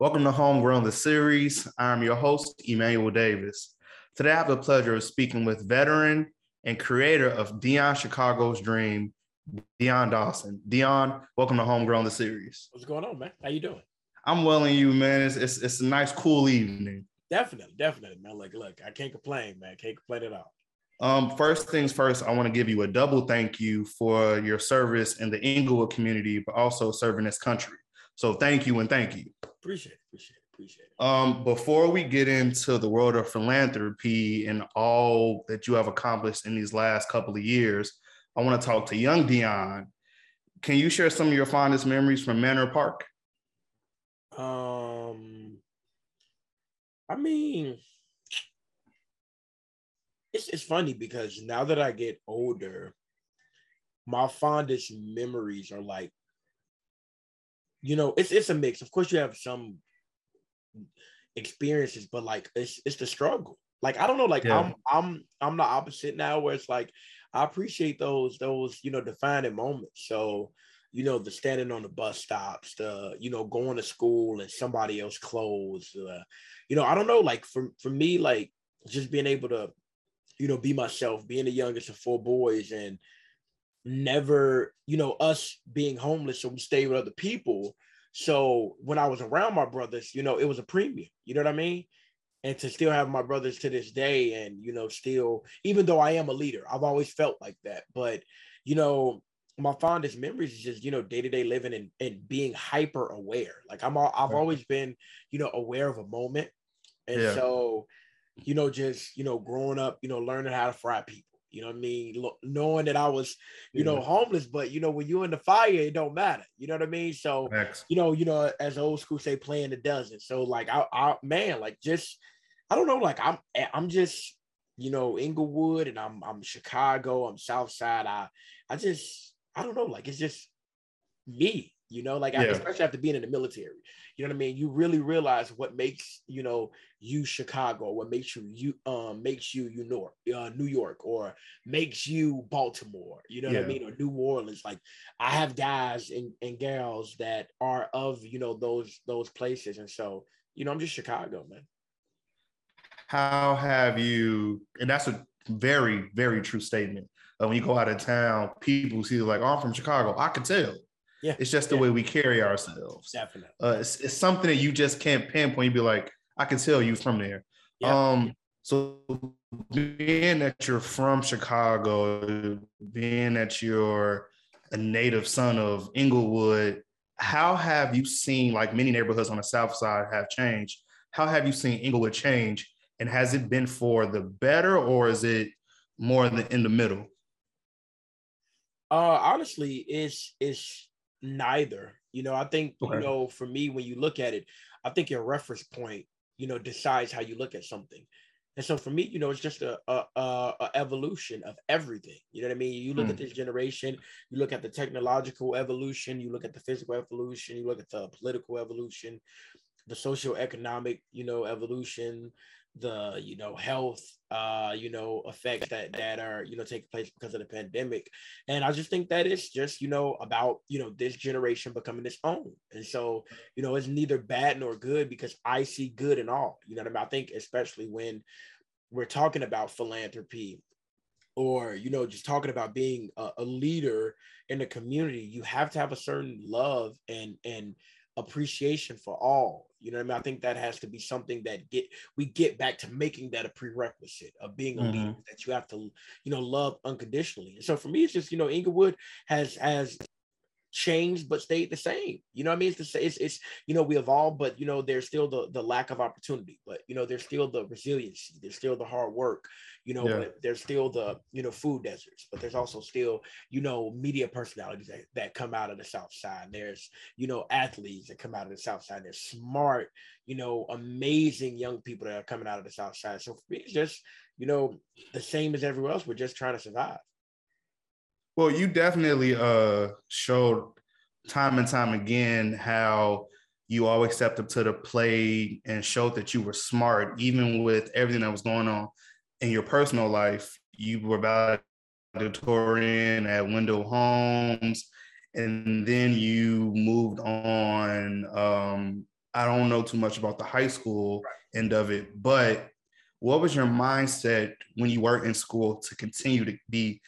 Welcome to Homegrown the series. I'm your host, Emmanuel Davis. Today, I have the pleasure of speaking with veteran and creator of Dion Chicago's Dream, Dion Dawson. Dion, welcome to Homegrown the series. What's going on, man? How you doing? I'm well and you, man. It's, it's, it's a nice, cool evening. Definitely, definitely, man. Like, look, I can't complain, man. Can't complain at all. Um, first things first, I want to give you a double thank you for your service in the Englewood community, but also serving this country. So thank you and thank you. Appreciate it. Appreciate it. Appreciate it. Um, before we get into the world of philanthropy and all that you have accomplished in these last couple of years, I want to talk to young Dion. Can you share some of your fondest memories from Manor Park? Um, I mean, it's it's funny because now that I get older, my fondest memories are like you know, it's it's a mix. Of course, you have some experiences, but like it's it's the struggle. Like I don't know, like yeah. I'm I'm I'm the opposite now, where it's like I appreciate those those you know defining moments. So you know the standing on the bus stops, the you know going to school and somebody else clothes. Uh, you know, I don't know. Like for for me, like just being able to you know be myself, being the youngest of four boys, and never, you know, us being homeless, so we stay with other people. So when I was around my brothers, you know, it was a premium. You know what I mean? And to still have my brothers to this day, and you know, still, even though I am a leader, I've always felt like that. But you know, my fondest memories is just you know day to day living and, and being hyper aware. Like I'm, all, I've always been, you know, aware of a moment, and yeah. so, you know, just you know, growing up, you know, learning how to fry people you know what I mean? knowing that I was, you yeah. know, homeless, but you know, when you're in the fire, it don't matter. You know what I mean? So, Next. you know, you know, as old school say, playing the dozen. So, like, I, I, man, like, just, I don't know, like, I'm, I'm just, you know, Englewood, and I'm, I'm Chicago, I'm South Side. I, I just, I don't know, like, it's just me you know, like yeah. especially after being in the military. You know what I mean? You really realize what makes you know you Chicago, what makes you you um makes you you York, uh, New York, or makes you Baltimore. You know yeah. what I mean? Or New Orleans. Like I have guys and, and gals that are of you know those those places, and so you know I'm just Chicago, man. How have you? And that's a very very true statement. Uh, when you go out of town, people see like, oh, I'm from Chicago. I can tell yeah. It's just the yeah. way we carry ourselves. Definitely. Uh, it's, it's, something that you just can't pinpoint. You'd be like, I can tell you from there. Yeah. Um, so being that you're from Chicago, being that you're a native son of Englewood, how have you seen like many neighborhoods on the south side have changed? How have you seen Englewood change? And has it been for the better or is it more in the, in the middle? Uh honestly, it's it's neither. You know, I think okay. you know, for me, when you look at it, I think your reference point, you know, decides how you look at something. And so for me, you know, it's just a, a, a evolution of everything. You know what I mean? You look mm. at this generation, you look at the technological evolution, you look at the physical evolution, you look at the political evolution, the social economic, you know, evolution, the you know health uh you know effects that that are you know taking place because of the pandemic. And i just think that it's just you know about you know this generation becoming its own. And so you know it's neither bad nor good because i see good in all. You know what i mean? I think especially when we're talking about philanthropy or you know just talking about being a, a leader in the community you have to have a certain love and and appreciation for all. You know what I mean? I think that has to be something that get we get back to making that a prerequisite of being a mm-hmm. leader that you have to, you know, love unconditionally. And so for me, it's just, you know, Englewood has has changed but stayed the same. You know what I mean? It's the it's, it's you know we evolve, but you know there's still the the lack of opportunity, but you know there's still the resiliency, there's still the hard work. You know, yeah. there's still the you know food deserts, but there's also still you know media personalities that, that come out of the South Side. There's you know athletes that come out of the South Side. There's smart, you know, amazing young people that are coming out of the South Side. So for me, it's just you know the same as everywhere else. We're just trying to survive. Well, you definitely uh, showed time and time again how you always stepped up to the plate and showed that you were smart, even with everything that was going on in your personal life. You were valedictorian at Wendell Holmes, and then you moved on um, I don't know too much about the high school right. end of it, but what was your mindset when you were in school to continue to be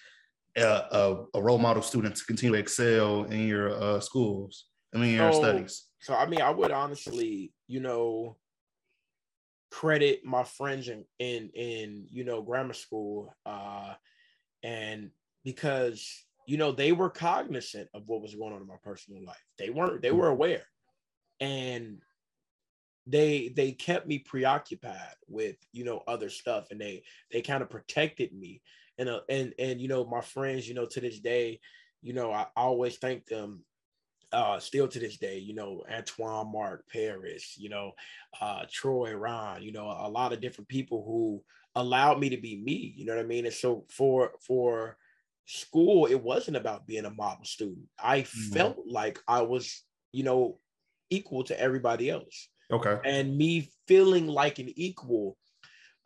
a, a, a role model student to continue to excel in your uh, schools? I mean, your so, studies. So, I mean, I would honestly, you know, credit my friends in in, in you know grammar school, uh, and because you know they were cognizant of what was going on in my personal life. They weren't. They were aware, and they they kept me preoccupied with you know other stuff and they they kind of protected me and uh, and and you know my friends you know to this day you know I, always thank them uh still to this day you know Antoine Mark Paris you know uh Troy Ron you know a lot of different people who allowed me to be me you know what I mean and so for for school it wasn't about being a model student I mm-hmm. felt like I was you know equal to everybody else Okay. And me feeling like an equal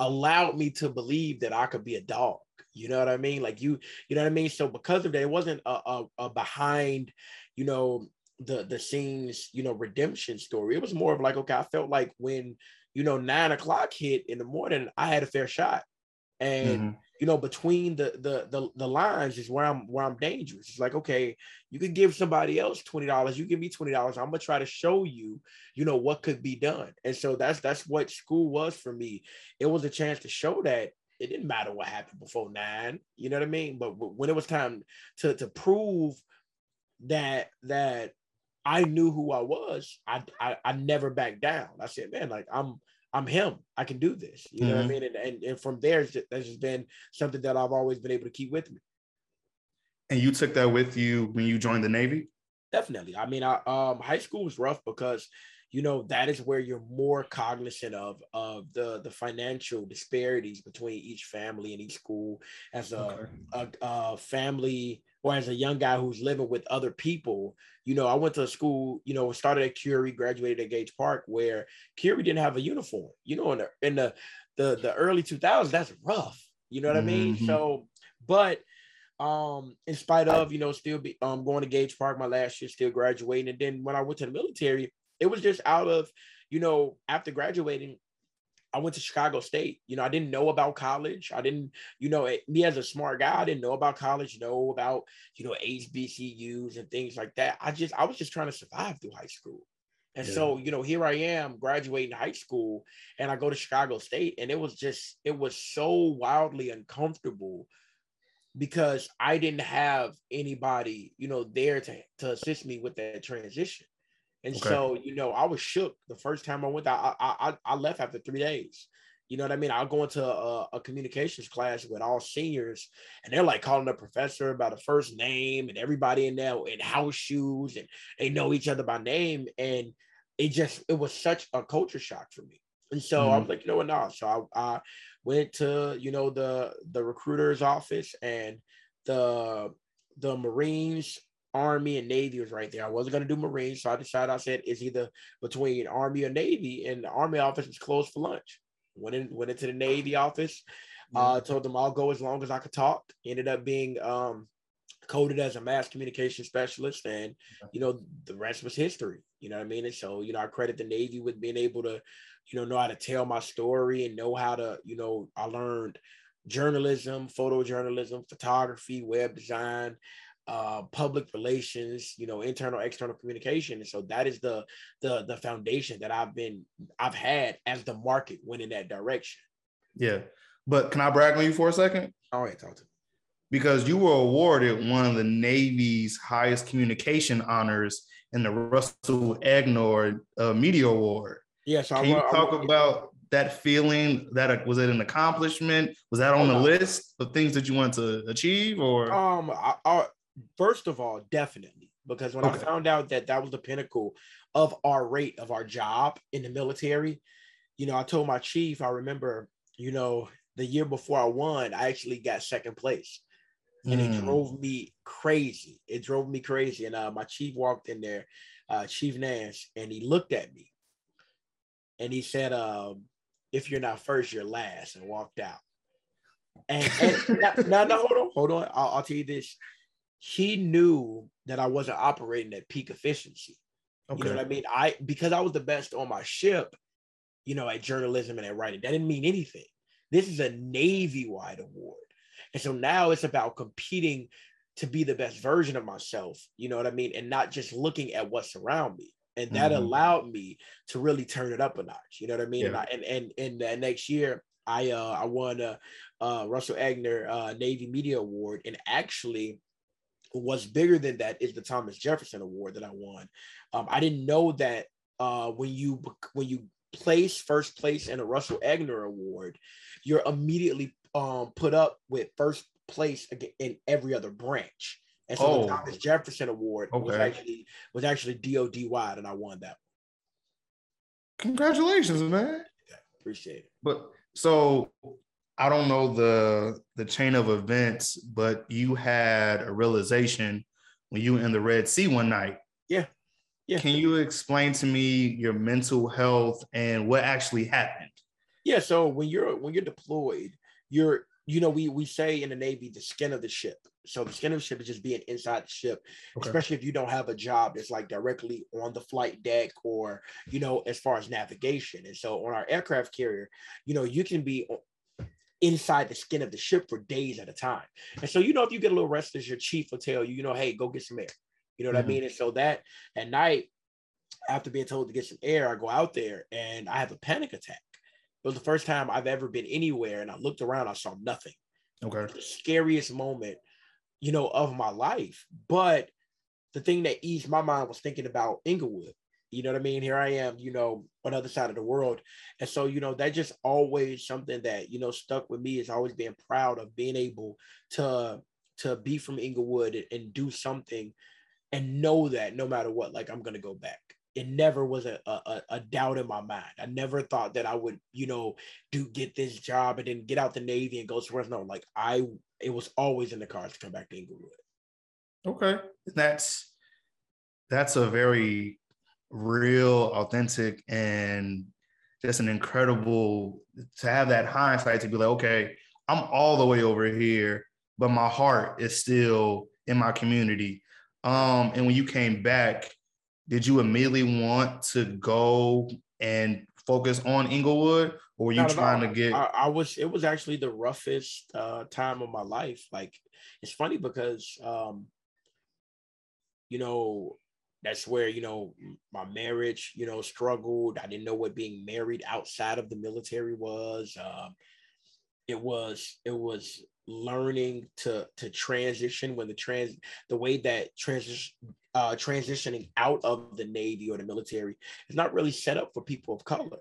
allowed me to believe that I could be a dog. You know what I mean? Like you, you know what I mean? So because of that, it wasn't a, a, a behind, you know, the the scenes, you know, redemption story. It was more of like, okay, I felt like when, you know, nine o'clock hit in the morning, I had a fair shot. And mm-hmm you know, between the, the the the lines is where I'm where I'm dangerous. It's like, okay, you can give somebody else twenty dollars, you give me twenty dollars. I'm gonna try to show you, you know, what could be done. And so that's that's what school was for me. It was a chance to show that it didn't matter what happened before nine. You know what I mean? But when it was time to to prove that that I knew who I was, I I, I never backed down. I said, man, like I'm I'm him. I can do this. You know mm-hmm. what I mm-hmm. mean? And, and, and from there, that's just been something that I've always been able to keep with me. And you took that with you when you joined the Navy? Definitely. I mean, I, um, high school was rough because, you know, that is where you're more cognizant of of the the financial disparities between each family and each school. As a, okay. a, a family or as a young guy who's living with other people, you know, I went to a school, you know, started at Curie, graduated at Gage Park, where Curie didn't have a uniform. You know, in the in the the, the early 2000s, that's rough. You know what mm-hmm. I mean? Mm-hmm. So, but um, in spite of you know still be um going to Gage Park my last year, still graduating, and then when I went to the military, it was just out of you know after graduating, I went to Chicago State. You know, I didn't know about college. I didn't, you know, me as a smart guy, I didn't know about college, know about, you know, HBCUs and things like that. I just, I was just trying to survive through high school. And yeah. so, you know, here I am graduating high school and I go to Chicago State and it was just, it was so wildly uncomfortable because I didn't have anybody, you know, there to, to assist me with that transition. And okay. so, you know, I was shook the first time I went. I, I I left after three days. You know what I mean? I'll go into a, a, communications class with all seniors, and they're like calling the professor by the first name, and everybody in there in house shoes, and they know each other by name. And it just it was such a culture shock for me. And so mm-hmm. I was like, you know what, no. So I, I went to you know the the recruiter's office and the the Marines Army and Navy was right there. I wasn't going to do Marines, so I decided I said it's either between Army or Navy, and the Army office was closed for lunch. Went in, went into the Navy office. Uh, told them I'll go as long as I could talk. Ended up being um, coded as a mass communication specialist, and you know the rest was history. You know what I mean? And so you know I credit the Navy with being able to, you know, know how to tell my story and know how to, you know, I learned journalism, photojournalism, photography, web design, uh, public relations, you know, internal external communication. And so that is the the the foundation that I've been I've had as the market went in that direction. Yeah, but can I brag on you for a second? All right, talk to me. Because you were awarded one of the Navy's highest communication honors in the Russell Egnor uh, Media Award. Yes, yeah, so can I, you talk I, about that feeling? That was it an accomplishment? Was that on the list of things that you want to achieve, or um, I, First of all, definitely, because when okay. I found out that that was the pinnacle of our rate of our job in the military, you know, I told my chief, I remember, you know, the year before I won, I actually got second place. And mm. it drove me crazy. It drove me crazy. And uh, my chief walked in there, uh, Chief Nance, and he looked at me and he said, um, if you're not first, you're last, and walked out. And, and now, now, now, hold on, hold on. I'll, I'll tell you this he knew that I wasn't operating at peak efficiency. Okay. You know what I mean? I because I was the best on my ship, you know, at journalism and at writing. That didn't mean anything. This is a Navy wide award. And so now it's about competing to be the best version of myself, you know what I mean? And not just looking at what's around me. And that mm-hmm. allowed me to really turn it up a notch. You know what I mean? Yeah. And, I, and and and uh, next year I uh I won a uh, Russell Egnor uh, Navy Media Award, and actually what's bigger than that is the Thomas Jefferson Award that I won. Um, I didn't know that uh, when you when you place first place in a Russell Egnor Award, you're immediately um, put up with first place in every other branch. And so oh. the Thomas Jefferson Award okay. was actually was actually DOD wide, and I won that. One. Congratulations, man! Yeah, appreciate it. But so I don't know the the chain of events, but you had a realization when you were in the Red Sea one night. Yeah. Yeah. Can you explain to me your mental health and what actually happened? Yeah. So when you're when you're deployed, you're you know we we say in the Navy the skin of the ship. So the skin of the ship is just being inside the ship, okay. especially if you don't have a job that's like directly on the flight deck or you know as far as navigation. And so on our aircraft carrier, you know you can be inside the skin of the ship for days at a time. And so, you know, if you get a little restless, your chief will tell you, you know, hey, go get some air. You know what mm-hmm. I mean? And so that at night, after being told to get some air, I go out there and I have a panic attack. It was the first time I've ever been anywhere and I looked around, I saw nothing. Okay. The scariest moment, you know, of my life. But the thing that eased my mind was thinking about Englewood. You know what I mean? Here I am, you know, on the other side of the world. And so, you know, that just always something that, you know, stuck with me is always being proud of being able to to be from Englewood and, and do something and know that no matter what, like I'm gonna go back. It never was a, a, a doubt in my mind. I never thought that I would, you know, do get this job and then get out the Navy and go somewhere. No, like I it was always in the cards to come back to Englewood. Okay. That's that's a very real, authentic, and just an incredible to have that hindsight to be like, okay, I'm all the way over here, but my heart is still in my community. Um, and when you came back, did you immediately want to go and focus on Englewood, or were you trying to get? I, I, was. It was actually the roughest uh, time of my life. Like, it's funny because, um, you know, that's where you know my marriage you know struggled i didn't know what being married outside of the military was um, it was it was learning to to transition when the trans the way that transition uh, transitioning out of the navy or the military is not really set up for people of color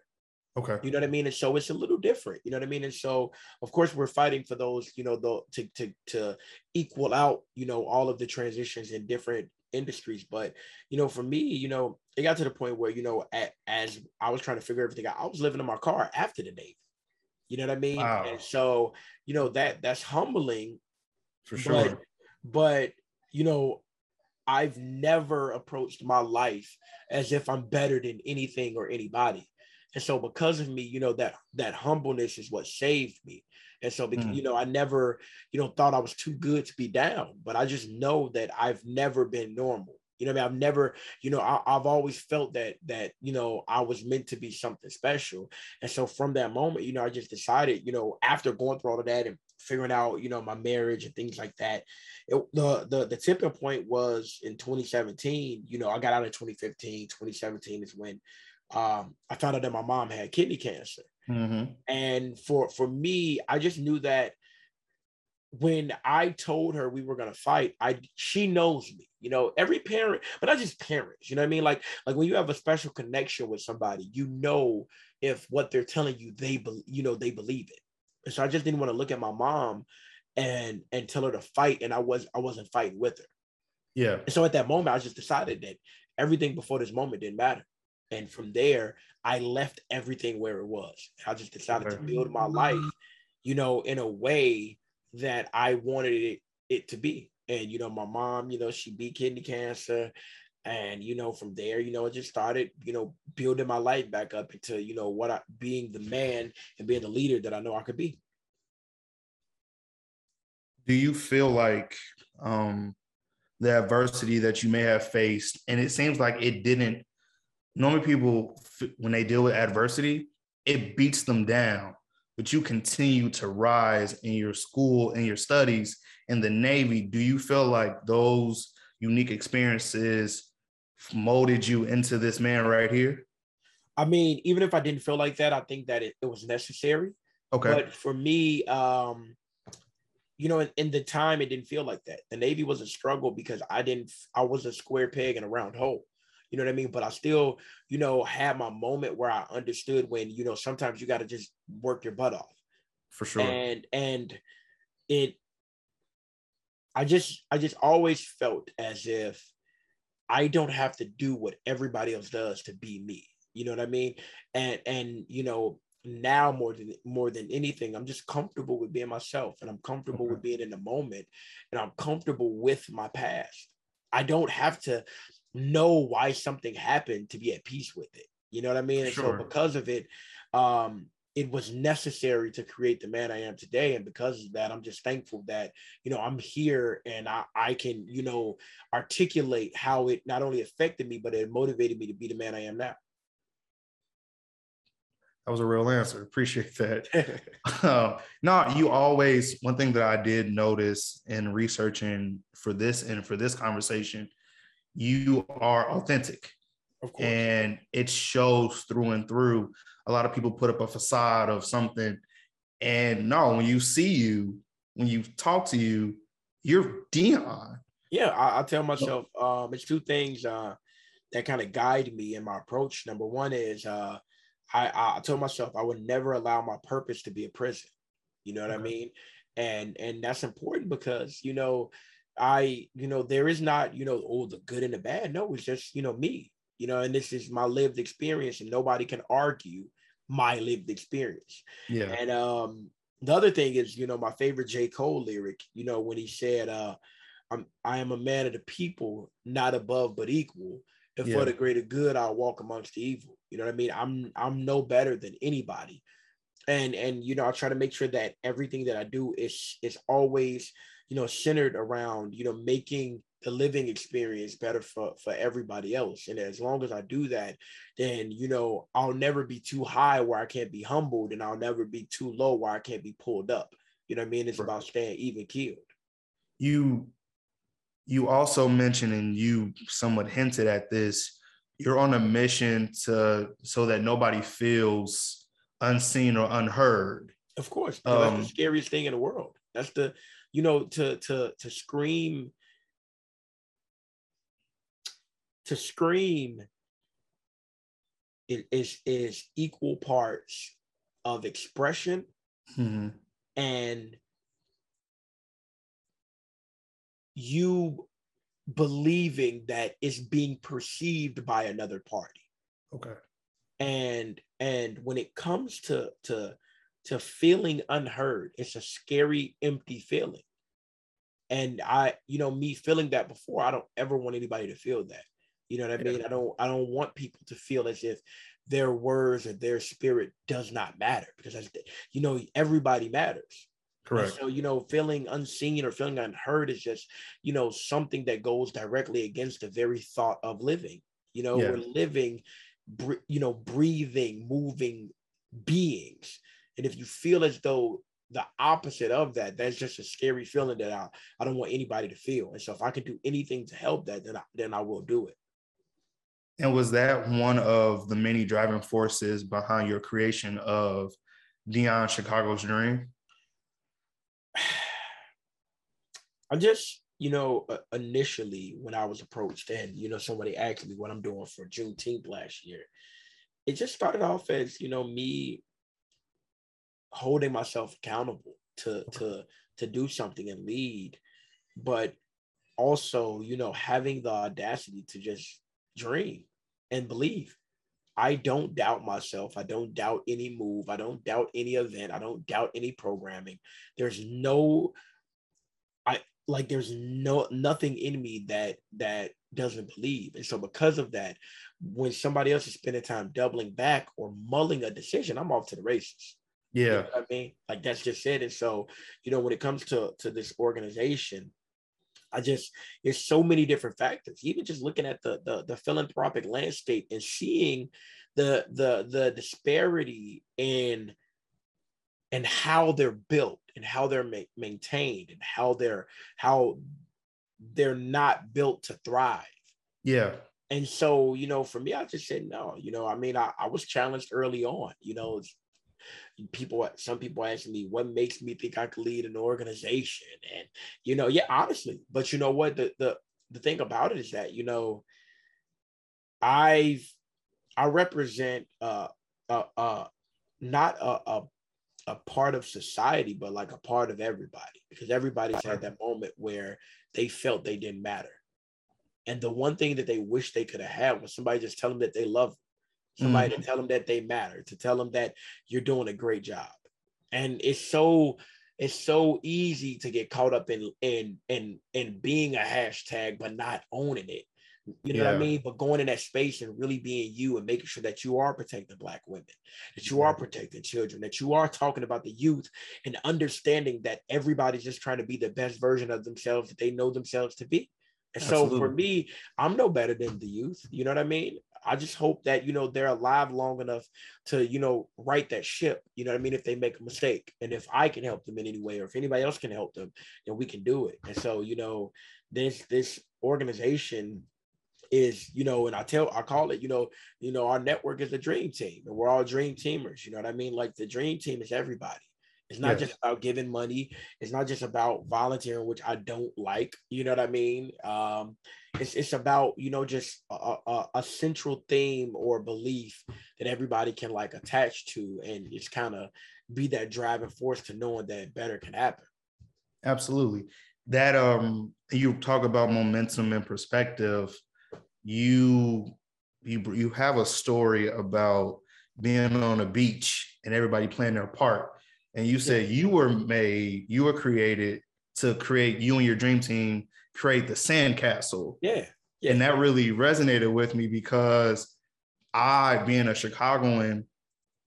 Okay. You know what I mean? And so it's a little different. You know what I mean? And so of course we're fighting for those, you know, the to to to equal out, you know, all of the transitions in different industries. But you know, for me, you know, it got to the point where you know, at, as I was trying to figure everything out, I was living in my car after the Navy. You know what I mean? Wow. And so you know that that's humbling, for sure. But, but you know, I've never approached my life as if I'm better than anything or anybody. And so because of me, you know, that that humbleness is what saved me. And so, because, mm. you know, I never, you know, thought I was too good to be down, but I just know that I've never been normal. You know, I mean, I've never, you know, I, have always felt that that you know I was meant to be something special, and so from that moment, you know, I just decided, you know, after going through all of that and figuring out, you know, my marriage and things like that, it, the the the tipping point was in 2017. You know, I got out in 2015. 2017 is when um, I found out that my mom had kidney cancer, Mm-hmm. And for for me, I just knew that when I told her we were gonna fight, I she knows me. You know, every parent, but not just parents. You know what I mean? Like like when you have a special connection with somebody, you know if what they're telling you they be, you know they believe it. And so I just didn't want to look at my mom and and tell her to fight, and I was I wasn't fighting with her. Yeah. And so at that moment, I just decided that everything before this moment didn't matter. And from there, I left everything where it was. I just decided to build my life, you know, in a way that I wanted it, it to be. And, you know, my mom, you know, she beat kidney cancer. And, you know, from there, you know, it just started, you know, building my life back up into, you know, what I being the man and being the leader that I know I could be. Do you feel like um the adversity that you may have faced, and it seems like it didn't normally people when they deal with adversity, it beats them down, but you continue to rise in your school in your studies in the Navy. Do you feel like those unique experiences molded you into this man right here? I mean, even if I didn't feel like that, I think that it, it was necessary. Okay. But for me, um, you know, in, in, the time it didn't feel like that. The Navy was a struggle because I didn't I was a square peg in a round hole. You know what I mean? But I still, you know, had my moment where I understood when, you know, sometimes you got to just work your butt off. For sure. And and it I just I just always felt as if I don't have to do what everybody else does to be me. You know what I mean? And and you know, now more than more than anything, I'm just comfortable with being myself and I'm comfortable okay. with being in the moment and I'm comfortable with my past. I don't have to know why something happened to be at peace with it. You know what I mean? And sure. so because of it, um, it was necessary to create the man I am today. And because of that, I'm just thankful that, you know, I'm here and I, I can, you know, articulate how it not only affected me, but it motivated me to be the man I am now. That was a real answer. Appreciate that. uh, no, you always, one thing that I did notice in researching for this and for this conversation, you are authentic. And it shows through and through a lot of people put up a facade of something. And no, when you see you, when you talk to you, you're Dion. Yeah, I, I tell myself um, it's two things uh, that kind of guide me in my approach. Number one is uh, I, I told myself I would never allow my purpose to be a prison. You know what. I mean? And and that's important because you know I you know there is not you know oh the good and the bad. No, it's just you know me. You know, and this is my lived experience, and nobody can argue my lived experience. Yeah. And um, the other thing is, you know, my favorite J. Cole lyric, you know, when he said, uh, I'm I am a man of the people, not above but equal. And yeah. for the greater good, I'll walk amongst the evil. You know what I mean? I'm I'm no better than anybody. And and you know, I try to make sure that everything that I do is is always, you know, centered around, you know, making the living experience better for for everybody else. And as long as i do that then you know i'll never be too high where i can't be humbled and i'll never be too low where i can't be pulled up. You know what i mean? It's right. about staying even keeled. You you also mentioned and you somewhat hinted at this you're on a mission to so that nobody feels unseen or unheard. Of course um, that's the um, scariest thing in the world. That's the you know to to to scream to scream is is equal parts of expression mm-hmm. and you believing that it's being perceived by another party okay and and when it comes to to to feeling unheard it's a scary empty feeling and i you know me feeling that before i don't ever want anybody to feel that you know what I mean? I don't I don't want people to feel as if their words or their spirit does not matter because you know everybody matters. Correct. And so you know, feeling unseen or feeling unheard is just you know something that goes directly against the very thought of living. You know, yeah. we're living, you know, breathing, moving beings, and if you feel as though the opposite of that, that's just a scary feeling that I, I don't want anybody to feel. And so if I can do anything to help that, then I, then I will do it. And was that one of the many driving forces behind your creation of Dion Chicago's Dream? I just, you know, uh, initially when I was approached and, you know, somebody asked me what I'm doing for Juneteenth last year, it just started off as, you know, me holding myself accountable to, to, to do something and lead, but also, you know, having the audacity to just dream and believe. I don't doubt myself. I don't doubt any move. I don't doubt any event. I don't doubt any programming. There's no I like there's no nothing in me that that doesn't believe. And so because of that, when somebody else is spending time doubling back or mulling a decision, I'm off to the races. Yeah. You know I mean, like that's just it. And so, you know, when it comes to to this organization, I just there's so many different factors. Even just looking at the the, the philanthropic landscape and seeing the the the disparity in and how they're built and how they're ma- maintained and how they're how they're not built to thrive. Yeah. And so, you know, for me, I just said no. You know, I mean, I, I was challenged early on. You know, people, some people ask me, what makes me think I could lead an organization? And you know, yeah, honestly. But you know what? The the the thing about it is that you know, I've I represent uh uh uh not a, a a part of society, but like a part of everybody because everybody's had that moment where they felt they didn't matter. And the one thing that they wish they could have had was somebody just tell them that they love them, somebody mm. to tell them that they matter, to tell them that you're doing a great job. And it's so it's so easy to get caught up in in in in being a hashtag but not owning it you know yeah. what I mean? But going in that space and really being you and making sure that you are protecting Black women, that you are protecting children, that you are talking about the youth and understanding that everybody's just trying to be the best version of themselves that they know themselves to be. And Absolutely. so for me, I'm no better than the youth. You know what I mean? I just hope that, you know, they're alive long enough to, you know, right that ship. You know what I mean? If they make a mistake and if I can help them in any way or if anybody else can help them, then we can do it. And so, you know, this, this organization is you know and i tell i call it you know you know our network is a dream team and we're all dream teamers you know what i mean like the dream team is everybody it's not yes. just about giving money. It's not just about volunteering which i don't like you know what i mean? Um it's, it's about you know just a, a, a central theme or belief that everybody can like attach to and it's kind of be that driving force to knowing that better can happen. Absolutely. That um you talk about momentum and perspective. You you you have a story about being on a beach and everybody playing their part and you said you were made you were created to create you and your dream team create the sandcastle. Yeah, yeah. and that really resonated with me because i being a chicagoan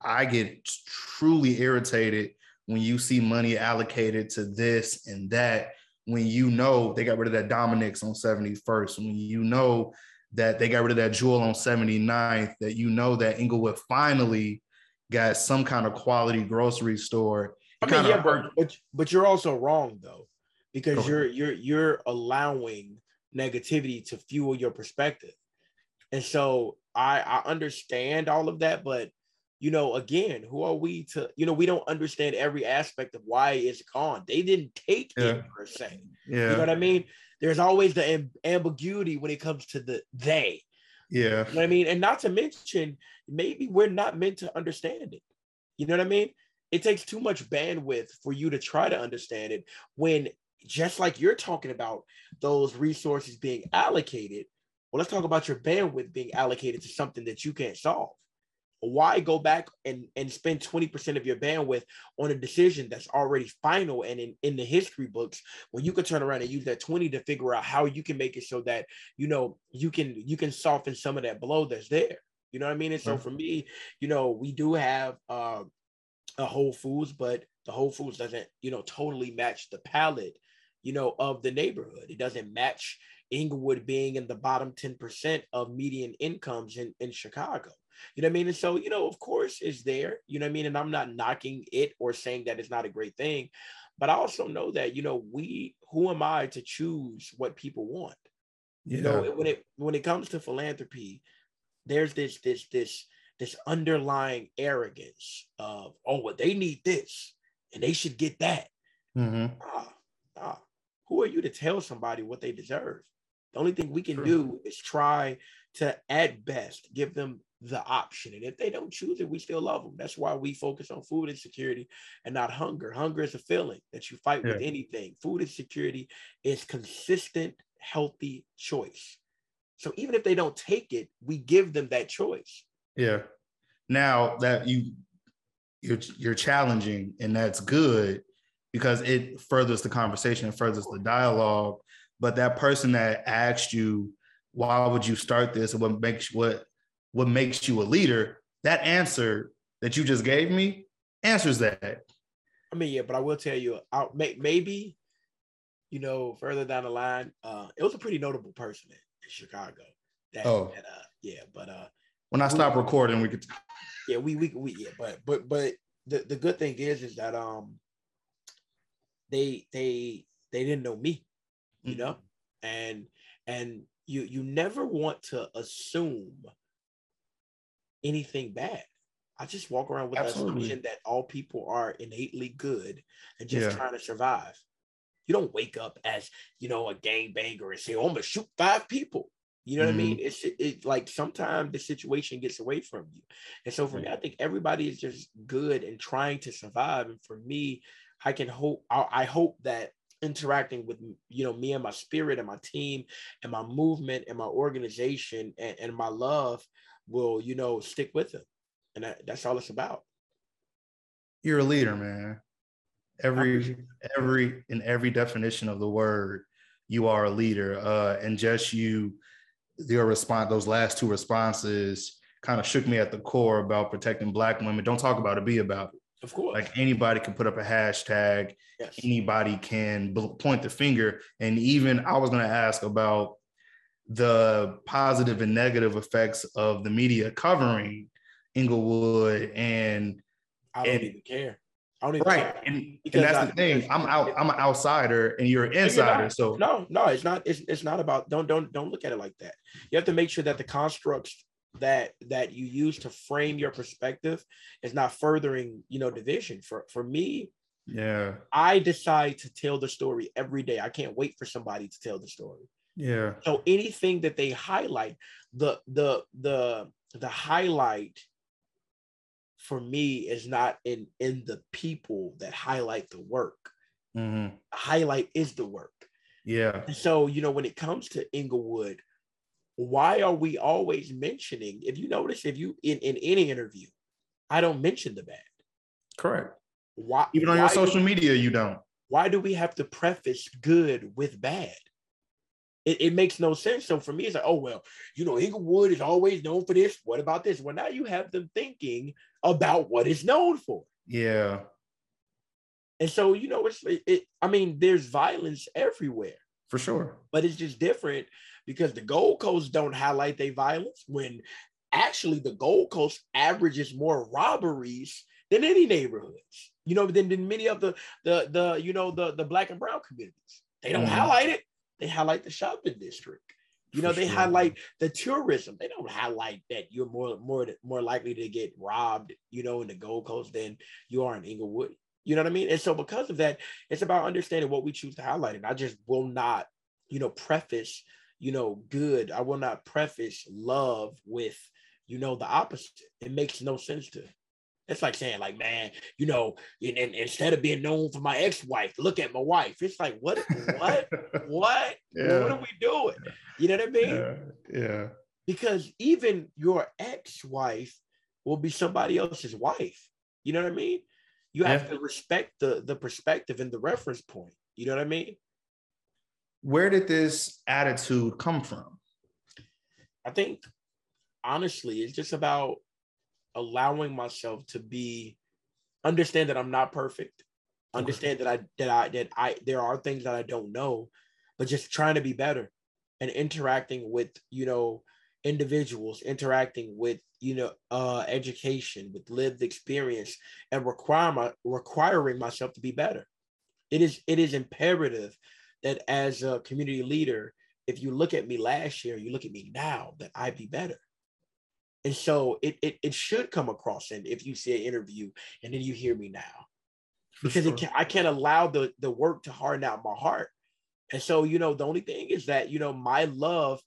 i get truly irritated when you see money allocated to this and that when you know they got rid of that Dominick's on 71st when you know that they got rid of that jewel on 79th, that you know that Englewood finally got some kind of quality grocery store. I mean, yeah, but, but, but you're also wrong though, because you're you're you're allowing negativity to fuel your perspective. And so I I understand all of that, but you know, again, who are we to, you know, we don't understand every aspect of why it's gone. They didn't take yeah. it per se. Yeah. You know what I mean? there's always the amb- ambiguity when it comes to the they. Yeah. You know I mean? And not to mention, maybe we're not meant to understand it. You know what I mean? It takes too much bandwidth for you to try to understand it when just like you're talking about those resources being allocated. Well, let's talk about your bandwidth being allocated to something that you can't solve why go back and, and spend 20% of your bandwidth on a decision that's already final and in, in the history books when you could turn around and use that 20 to figure out how you can make it so that you know you can you can soften some of that blow that's there. You know what i mean? And so for me you know we do have uh, a whole foods but the whole foods doesn't you know totally match the palette you know of the neighborhood. It doesn't match englewood being in the bottom 10% of median incomes in, in chicago you know what I mean? And so, you know, of course, it's there. You know what I mean? And I'm not knocking it or saying that it's not a great thing, but I also know that you know we who am I to choose what people want? Yeah. You know, when it when it comes to philanthropy, there's this this this this underlying arrogance of oh well they need this and they should get that. Mm-hmm. Ah, ah. Who are you to tell somebody what they deserve? The only thing we can True. do is try to, at best, give them the option. And if they don't choose it, we still love them. That's why we focus on food insecurity and not hunger. Hunger is a feeling that you fight yeah. with anything. Food insecurity is consistent, healthy choice. So even if they don't take it, we give them that choice. Yeah. Now that you you're you're challenging, and that's good because it furthers the conversation and furthers the dialogue. But that person that asked you, why would you start this, what makes what what makes you a leader, that answer that you just gave me answers that. I mean, yeah, but I will tell you, I'll, maybe you know, further down the line, uh, it was a pretty notable person in, in Chicago. That, oh, that, uh, yeah, but uh, when I stop recording, we could. Yeah, we we we yeah, but but but the the good thing is is that um, they they they didn't know me, you mm-hmm. know, and and you you never want to assume anything bad. I just walk around with Absolutely. the assumption that all people are innately good and just yeah. trying to survive. You don't wake up as you know a gang banger and say, "Oh, I'm gonna shoot five people." You know mm-hmm. what I mean? Mm-hmm. It's like sometimes the situation gets away from you, and so for me, I think everybody is just good and trying to survive. And for me, I can hope. I, I hope that interacting with you know me and my spirit and my team and my movement and my organization and, and my love will you know stick with them. And that, that's all it's about. You're a leader man. Every every in every definition of the word you are a leader. Uh and just you your response those last two responses kind of shook me at the core about protecting black women. Don't talk about it be about it. Of course. Like anybody can put up a hashtag. Yes. anybody can point the finger. And even i was going to ask about the positive and negative effects of the media covering Englewood and I don't and, even care. I don't even right. Care. And, and that's I, the thing. I'm out, I'm an outsider and you're an insider. You're so no, no, it's not, it's it's not about don't don't don't look at it like that. You have to make sure that the constructs that that you use to frame your perspective is not furthering, you know, division. For for me, yeah, I decide to tell the story every day. I can't wait for somebody to tell the story. Yeah. So anything that they highlight, the the the the highlight for me is not in in the people that highlight the work. Mm-hmm. highlight is the work. Yeah. And so you know when it comes to Englewood, why are we always mentioning? If you notice, if you in in any interview, I don't mention the bad. Correct. Why? Even on why your social media, you don't. Why do we have to preface good with bad? It, it, makes no sense. So for me, it's like, oh well, you know, Englewood is always known for this. What about this? Well, now you have them thinking about what it's known for. Yeah. And so you know, it's it, it I mean, there's violence everywhere. For sure. But it's just different because the Gold Coast don't highlight their violence when actually the Gold Coast averages more robberies than any neighborhoods. You know, than, than many of the the the you know the the black and brown communities. They don't mm-hmm. highlight it they highlight the shopping district. You know, For they sure. highlight the tourism. They don't highlight that you're more more more likely to get robbed, you know, in the Gold Coast than you are in Englewood. You know what I mean? And so because of that, it's about understanding what we choose to highlight. And I just will not, you know, preface, you know, good. I will not preface love with, you know, the opposite. It makes no sense to it's like saying, like, man, you know, and, and instead of being known for my ex-wife, look at my wife. It's like, what, what, what? Yeah. What are we doing? You know what I mean? Yeah. yeah. Because even your ex-wife will be somebody else's wife. You know what I mean? You have yeah. to respect the the perspective and the reference point. You know what I mean? Where did this attitude come from? I think honestly, it's just about allowing myself to be understand that I'm not perfect, understand that I that I that I there are things that I don't know, but just trying to be better and interacting with you know individuals, interacting with you know uh, education, with lived experience, and require my, requiring myself to be better. It is it is imperative that as a community leader, if you look at me last year, you look at me now, that I be better. And so it, it, it should come across. And if you see an interview and then you hear me now, because sure. can, I can't allow the, the work to harden out my heart. And so, you know, the only thing is that, you know, my love,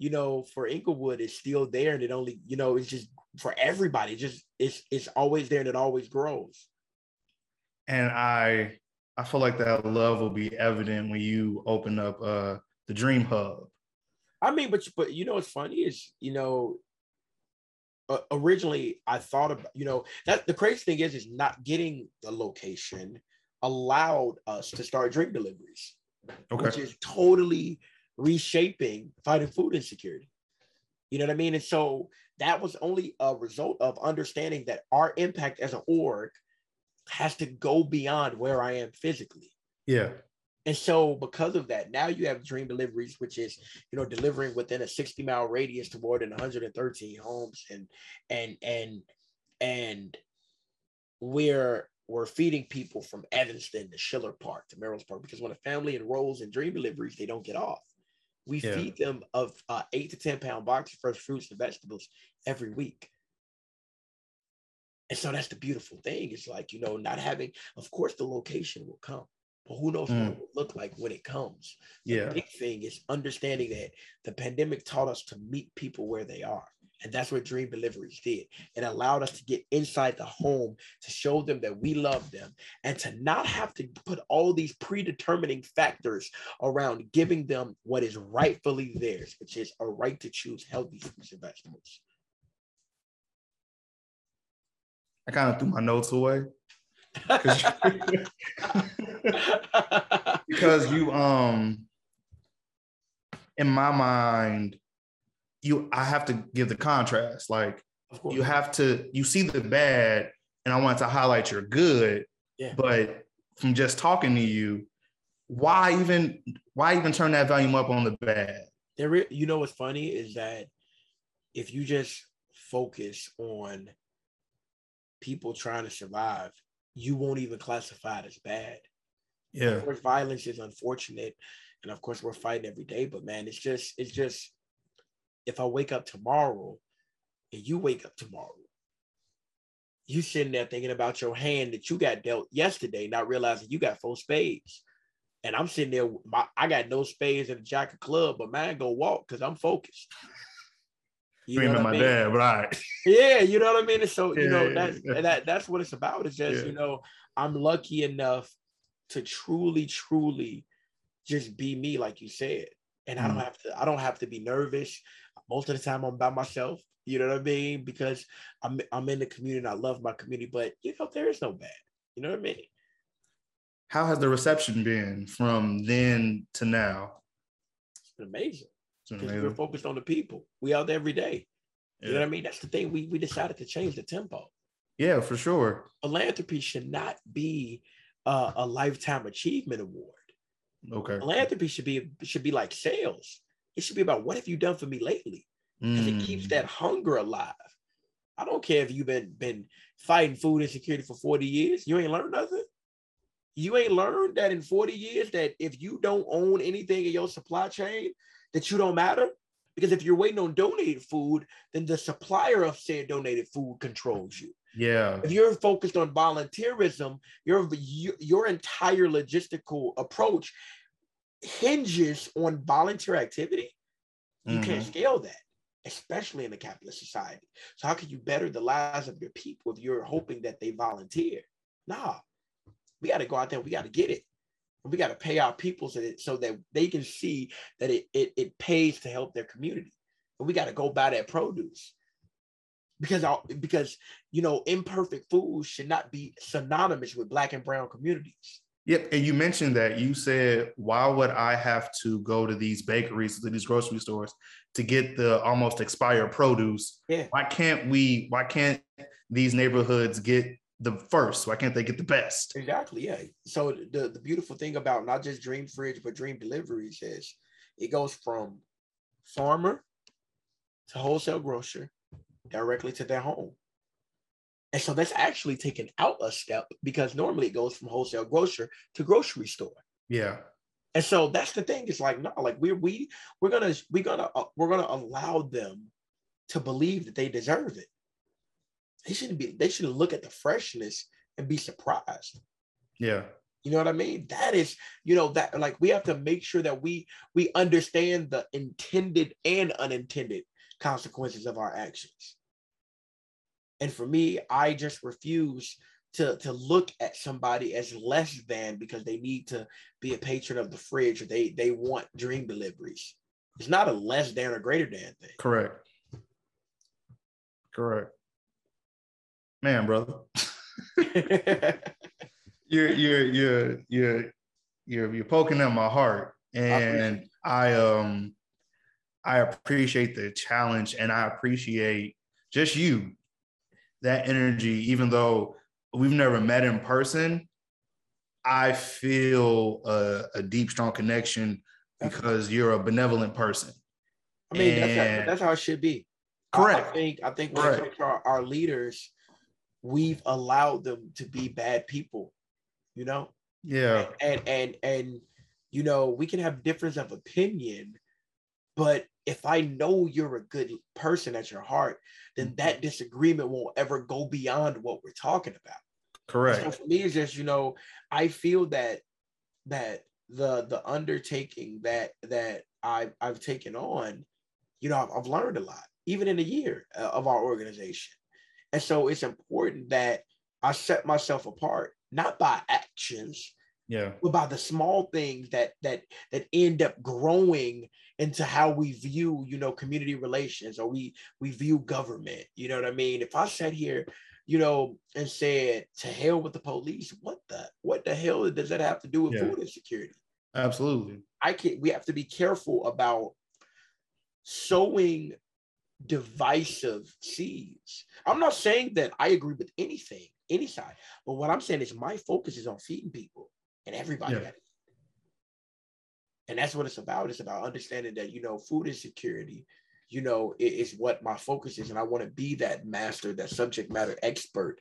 you know, for Englewood is still there. And it only, you know, it's just for everybody. It's just it's it's always there and it always grows. And I I feel like that love will be evident when you open up uh the Dream Hub. I mean, but but you know what's funny is you know uh, originally I thought about, you know, that the crazy thing is, is not getting the location allowed us to start dream deliveries, okay. which is totally reshaping fighting food insecurity. You know what I mean? And so that was only a result of understanding that our impact as an org has to go beyond where I am physically. Yeah. And so because of that, now you have dream deliveries, which is, you know, delivering within a 60 mile radius to more than 113 homes and and and and we're we're feeding people from Evanston to Schiller Park to Melrose Park because when a family enrolls in dream deliveries, they don't get off. We yeah. feed them of uh, eight to 10 pound box of fresh fruits and vegetables every week. And so that's the beautiful thing. It's like, you know, not having, of course, the location will come, but who knows mm. what it will look like when it comes. The yeah. big thing is understanding that the pandemic taught us to meet people where they are. And that's what Dream Deliveries did. It allowed us to get inside the home to show them that we love them and to not have to put all these predetermining factors around giving them what is rightfully theirs, which is a right to choose healthy fruits and vegetables. I kind of threw my notes away. because you um in my mind you I have to give the contrast. Like you have to you see the bad, and I want to highlight your good. Yeah. But from just talking to you, why even why even turn that volume up on the bad? There, you know what's funny is that if you just focus on people trying to survive, you won't even classify it as bad. Yeah. Of course, violence is unfortunate, and of course, we're fighting every day. But man, it's just it's just if I wake up tomorrow and you wake up tomorrow, you sitting there thinking about your hand that you got dealt yesterday, not realizing you got four spades. And I'm sitting there, my, I got no spades in the jack of club, but man, go walk because I'm focused. You Dreaming my mean? dad, right? Yeah, you know what I mean. So you know that's yeah. that that's what it's about. It's just yeah. you know I'm lucky enough to truly, truly just be me, like you said, and mm. I don't mm. have to. I don't have to be nervous most of the time I'm by myself. You know what I mean? Because I'm I'm in the community I love my community, but you know, there is no bad. You know what I mean? How has the reception been from then to now? It's been amazing. Because we're focused on the people. We out there every day. You yeah. know what I mean? That's the thing. We we decided to change the tempo. Yeah, for sure. Philanthropy should not be uh, a lifetime achievement award. Okay. Philanthropy should be should be like sales. It should be about what have you done for me lately? Because mm. it keeps mm. that hunger alive. I don't care if you've been been fighting food insecurity for 40 years. You ain't learned nothing. You ain't learned that in 40 years that if you don't own anything in your supply chain, that you don't matter. Because if you're waiting on donated food, then the supplier of said donated food controls you. Yeah. If you're focused on volunteerism, your your entire logistical approach hinges on volunteer activity, you mm-hmm. can't scale that, especially in a capitalist society. So how can you better the lives of your people if you're hoping that they volunteer? Nah, we got to go out there. We got to get it. We got to pay our people so that, so that they can see that it, it, it pays to help their community. And we got to go buy that produce because because you know imperfect food should not be synonymous with black and brown communities Yep. And you mentioned that you said, why would I have to go to these bakeries, to these grocery stores to get the almost expired produce? Yeah. Why can't we, why can't these neighborhoods get the first? Why can't they get the best? Exactly. Yeah. So the, the beautiful thing about not just Dream Fridge, but Dream Deliveries is it goes from farmer to wholesale grocer directly to their home. And so that's actually taken out a step because normally it goes from wholesale grocer to grocery store. Yeah. And so that's the thing. It's like no, like we're we we're gonna we're gonna uh, we're gonna allow them to believe that they deserve it. They shouldn't be. They shouldn't look at the freshness and be surprised. Yeah. You know what I mean? That is, you know, that like we have to make sure that we we understand the intended and unintended consequences of our actions. And for me, I just refuse to, to look at somebody as less than because they need to be a patron of the fridge or they, they want dream deliveries. It's not a less than or greater than thing. Correct. Correct. Man, brother. you're you're you're you're you're you're poking at my heart. And I, I um I appreciate the challenge and I appreciate just you that energy, even though we've never met in person, I feel a, a deep, strong connection because you're a benevolent person. I mean, and, that's, how, that's how it should be. Correct. I, I think I think when correct. it comes to our, our leaders, we've allowed them to be bad people, you know? Yeah. And and and, and you know, we can have difference of opinion, but if I know you're a good person at your heart, then mm-hmm. that disagreement won't ever go beyond what we're talking about. Correct. So for me, it's just, you know, I feel that that the the undertaking that that I I've taken on, you know, I've, I've learned a lot, even in a year uh, of our organization. And so it's important that I set myself apart, not by actions, yeah, but by the small things that that that end up growing into how we view, you know, community relations or we we view government. You know what I mean? If I sat here, you know, and said to hell with the police, what the what the hell does that have to do with yeah. food insecurity? Absolutely. I can't. we have to be careful about sowing divisive seeds. I'm not saying that I agree with anything, any side, but what I'm saying is my focus is on feeding people and everybody yeah. And that's what it's about. It's about understanding that, you know, food insecurity, you know, is what my focus is. And I want to be that master, that subject matter expert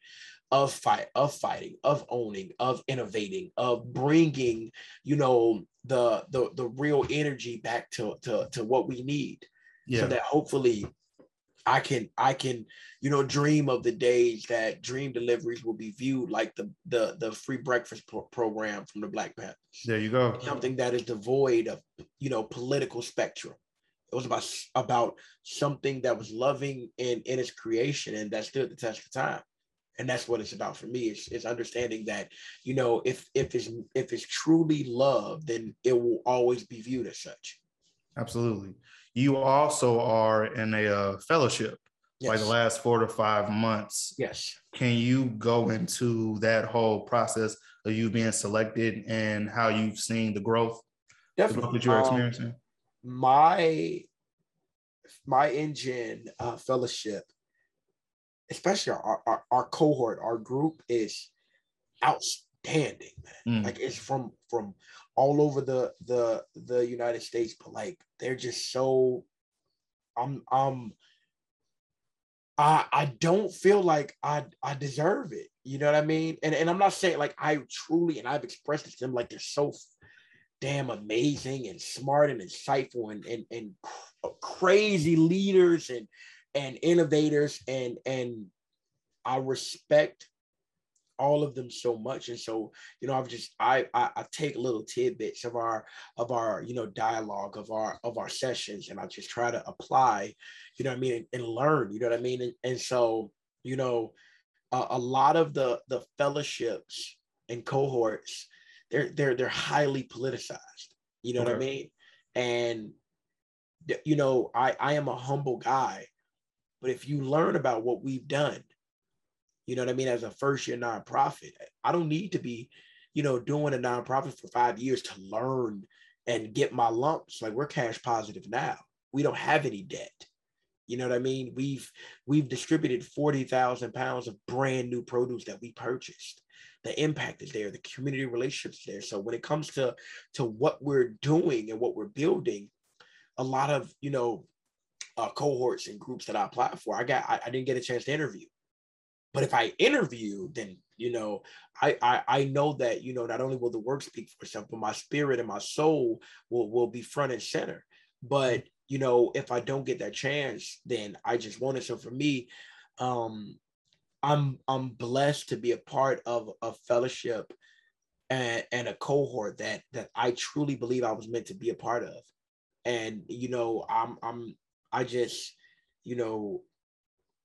of fight, of fighting, of owning, of innovating, of bringing, you know, the the the real energy back to to, to what we need. Yeah. So that hopefully I can I can you know dream of the days that dream deliveries will be viewed like the the the free breakfast pro- program from the Black Panthers. There you go. Something that is devoid of you know political spectrum. It was about about something that was loving in in its creation and that stood the test of time. And that's what it's about for me. It's, it's understanding that you know if if it's if it's truly love, then it will always be viewed as such. Absolutely you also are in a uh, fellowship yes. like the last four to five months. Yes. Can you go into that whole process of you being selected and how you've seen the growth, Definitely. The growth that you're um, experiencing? My my engine uh, fellowship, especially our, our, our cohort, our group is outstanding, man. Mm. Like it's from from all over the the the United States, but like they're just so I'm I'm I I don't feel like I I deserve it. You know what I mean? And and I'm not saying like I truly and I've expressed it to them like they're so damn amazing and smart and insightful and and, and crazy leaders and and innovators and and I respect all of them so much. And so you know i've just I, I i take little tidbits of our of our you know dialogue of our of our sessions and i just try to apply you know what i mean and, and learn you know what i mean? And, and so you know uh, a lot of the the fellowships and cohorts they're they're they're highly politicized you know okay. what i mean? And you know i i am a humble guy but if you learn about what we've done you know what I mean, as a first year nonprofit. I don't need to be, you know, doing a nonprofit for five years to learn and get my lumps. Like we're cash positive now. We don't have any debt. You know what I mean? We've we've distributed 40,000 pounds of brand new produce that we purchased. The impact is there, the community relationships there. So when it comes to to what we're doing and what we're building, a lot of you know uh, cohorts and groups that I applied for, I got I, I didn't get a chance to interview. But if I interview, then you know, I, I I know that you know not only will the work speak for itself, but my spirit and my soul will will be front and center. But you know, if I don't get that chance, then I just want it. So for me, um, I'm I'm blessed to be a part of a fellowship and, and a cohort that that I truly believe I was meant to be a part of. And you know, I'm I'm I just, you know,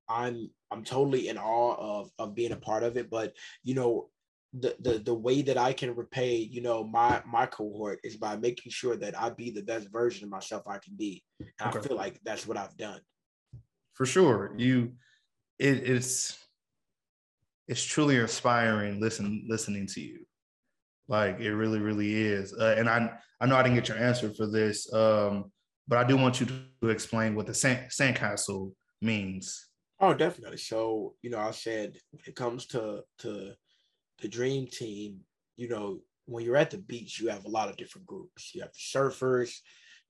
I'm I'm totally in awe of of being a part of it. But you know, the the the way that I can repay, you know, my my cohort is by making sure that I be the best version of myself I can be. And okay. I feel like that's what I've done. For sure. You it, it's it's truly inspiring listen listening to you. Like it really, really is. Uh, and I I know I didn't get your answer for this, um, but I do want you to explain what the sand, sandcastle means. Oh, definitely. So, you know, I said when it comes to to the dream team, you know, when you're at the beach, you have a lot of different groups. You have the surfers,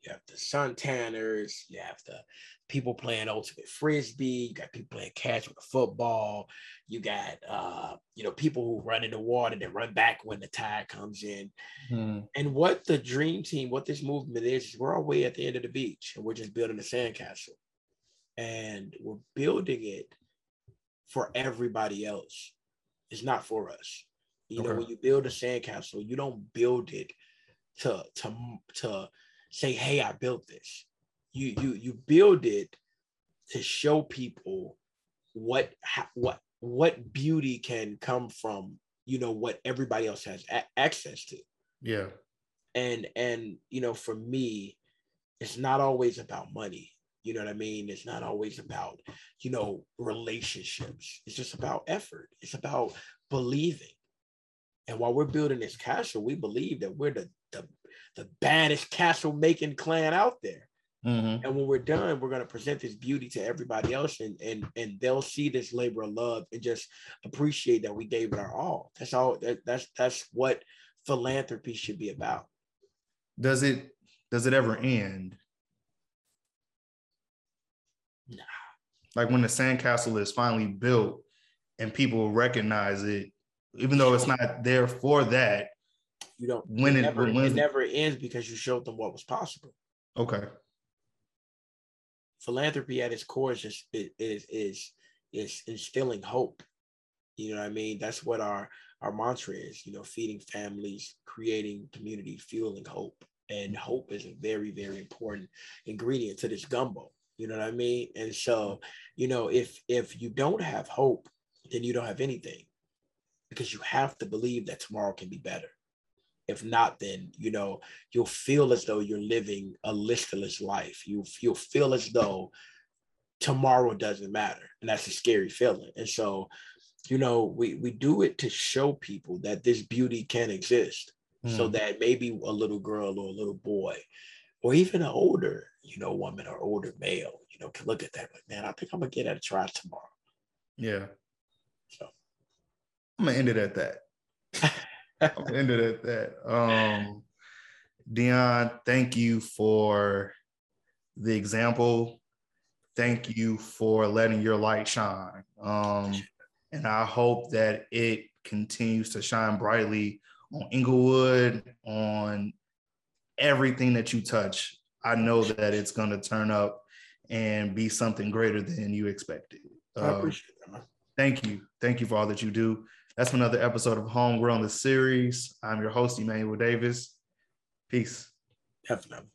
you have the sun tanners, you have the people playing ultimate frisbee, you got people playing catch with a football, you got uh, you know, people who run in the water and run back when the tide comes in. Hmm. And what the dream team, what this movement is, is we're all way at the end of the beach and we're just building a sandcastle. And we're building it for everybody else. It's not for us. You okay. know, when you build a sandcastle, you don't build it to to to say, "Hey, I built this." You you you build it to show people what what what beauty can come from you know what everybody else has a- access to. Yeah. And and you know, for me, it's not always about money. You know what I mean? It's not always about, you know, relationships. It's just about effort. It's about believing. And while we're building this castle, we believe that we're the the, the baddest castle making clan out there. Mm-hmm. And when we're done, we're gonna present this beauty to everybody else, and and and they'll see this labor of love and just appreciate that we gave it our all. That's all. That, that's that's what philanthropy should be about. Does it does it ever end? Nah. Like when the sandcastle is finally built and people recognize it, even though it's not there for that. You don't when it, it, never, when, it never ends because you showed them what was possible. Okay. Philanthropy at its core is just is is is instilling hope. You know what I mean? That's what our our mantra is, you know, feeding families, creating community, fueling hope. And hope is a very, very important ingredient to this gumbo. You know what I mean? And so, you know, if if you don't have hope, then you don't have anything because you have to believe that tomorrow can be better. If not, then you know you'll feel as though you're living a listless life. You you'll feel as though tomorrow doesn't matter, and that's a scary feeling. And so, you know, we we do it to show people that this beauty can exist, mm. so hmm. that maybe a little girl or a little boy or even an older, you know, woman or older male, you know, can look at that like, man, I think I'm gonna get at a try tomorrow. Yeah. So I'm gonna end it at that. I'm gonna end it at that. Um Dion, thank you for the example. Thank you for letting your light shine. Um, and I hope that it continues to shine brightly on Englewood, on everything that you touch, I know that it's going to turn up and be something greater than you expected. I um, appreciate that. Man. Thank you. Thank you for all that you do. That's another episode of Homegrown, the series. I'm your host, Emmanuel Davis. Peace. Definitely.